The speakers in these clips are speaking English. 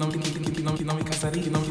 não, que não, que não, que não não, não, que não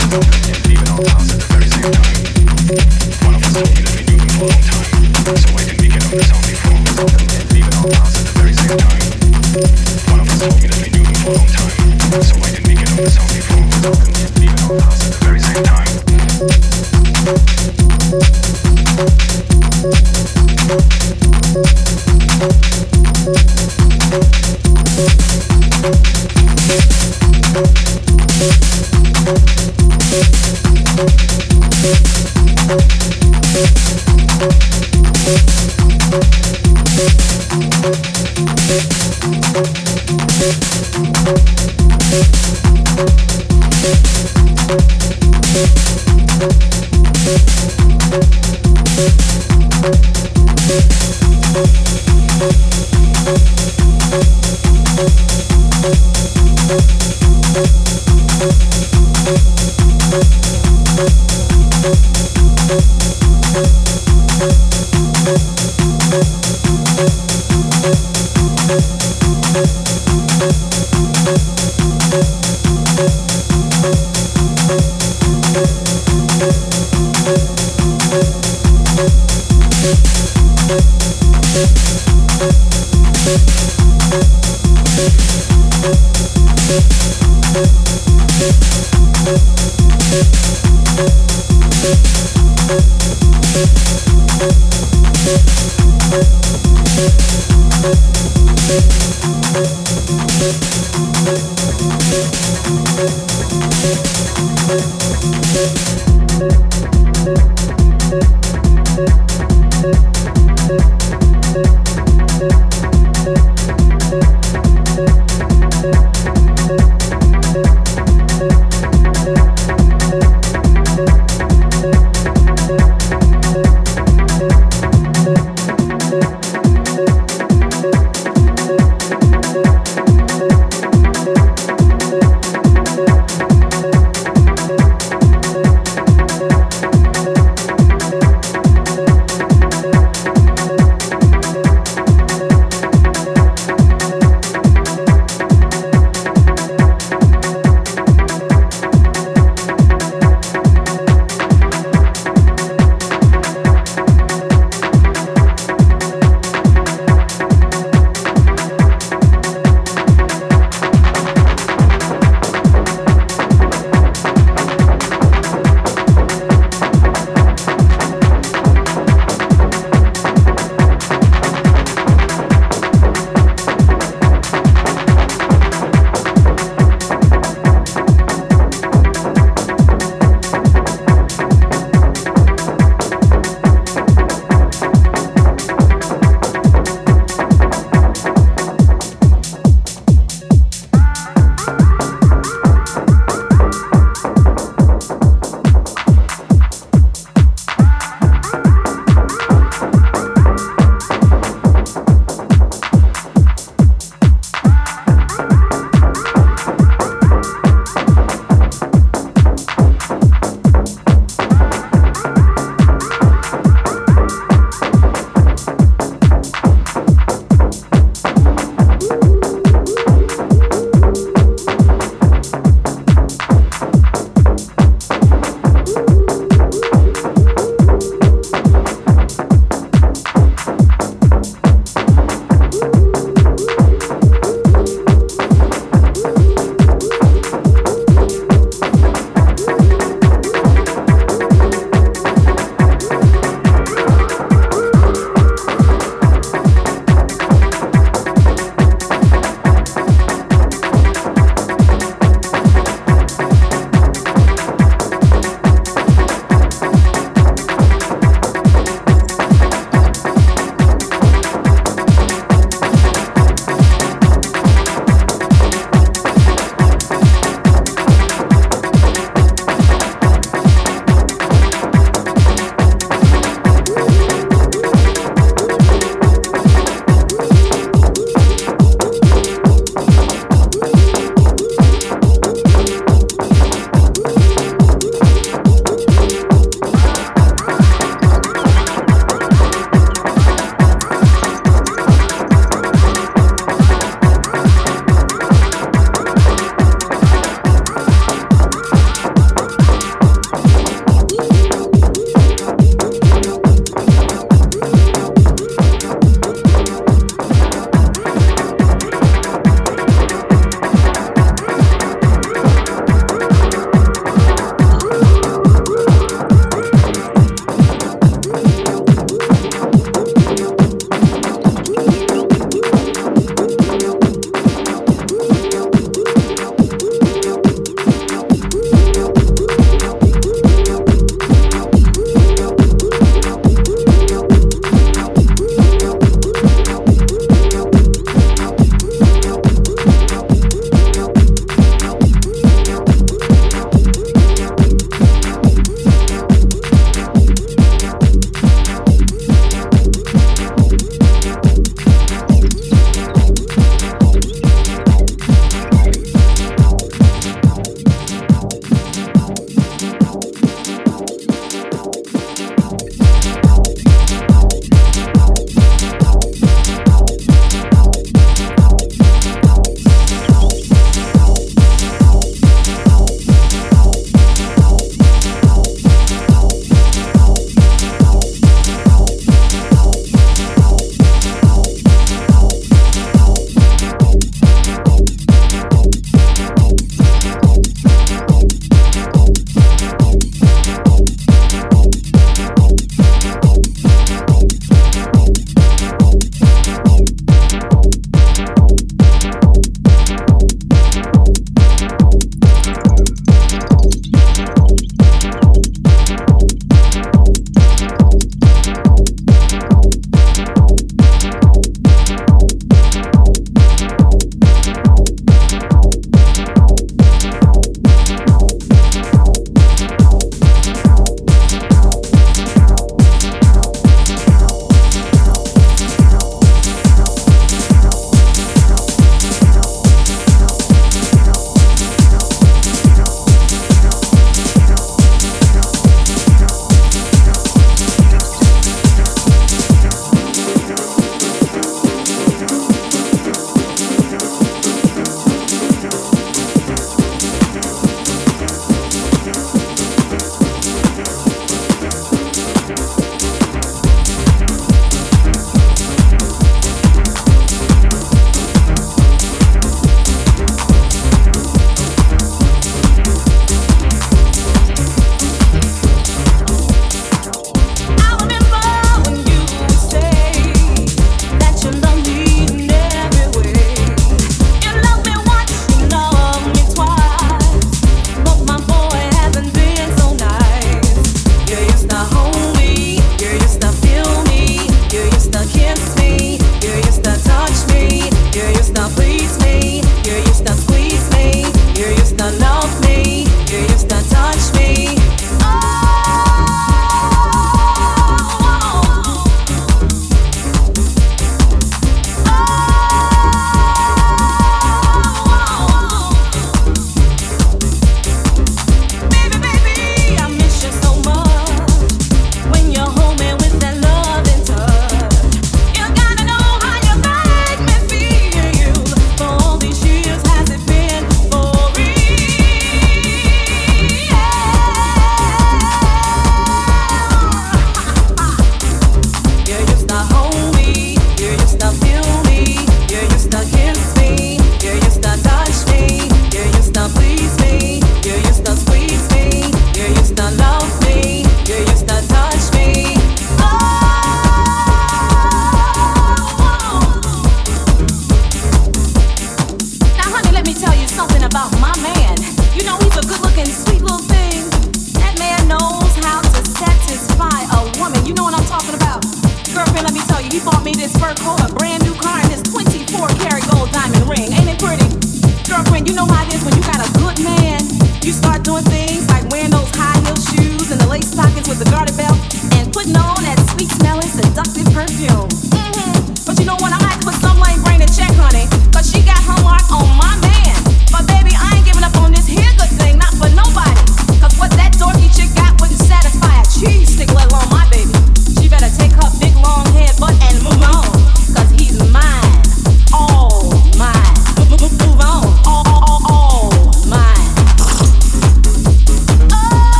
and leave it all else at the very same time.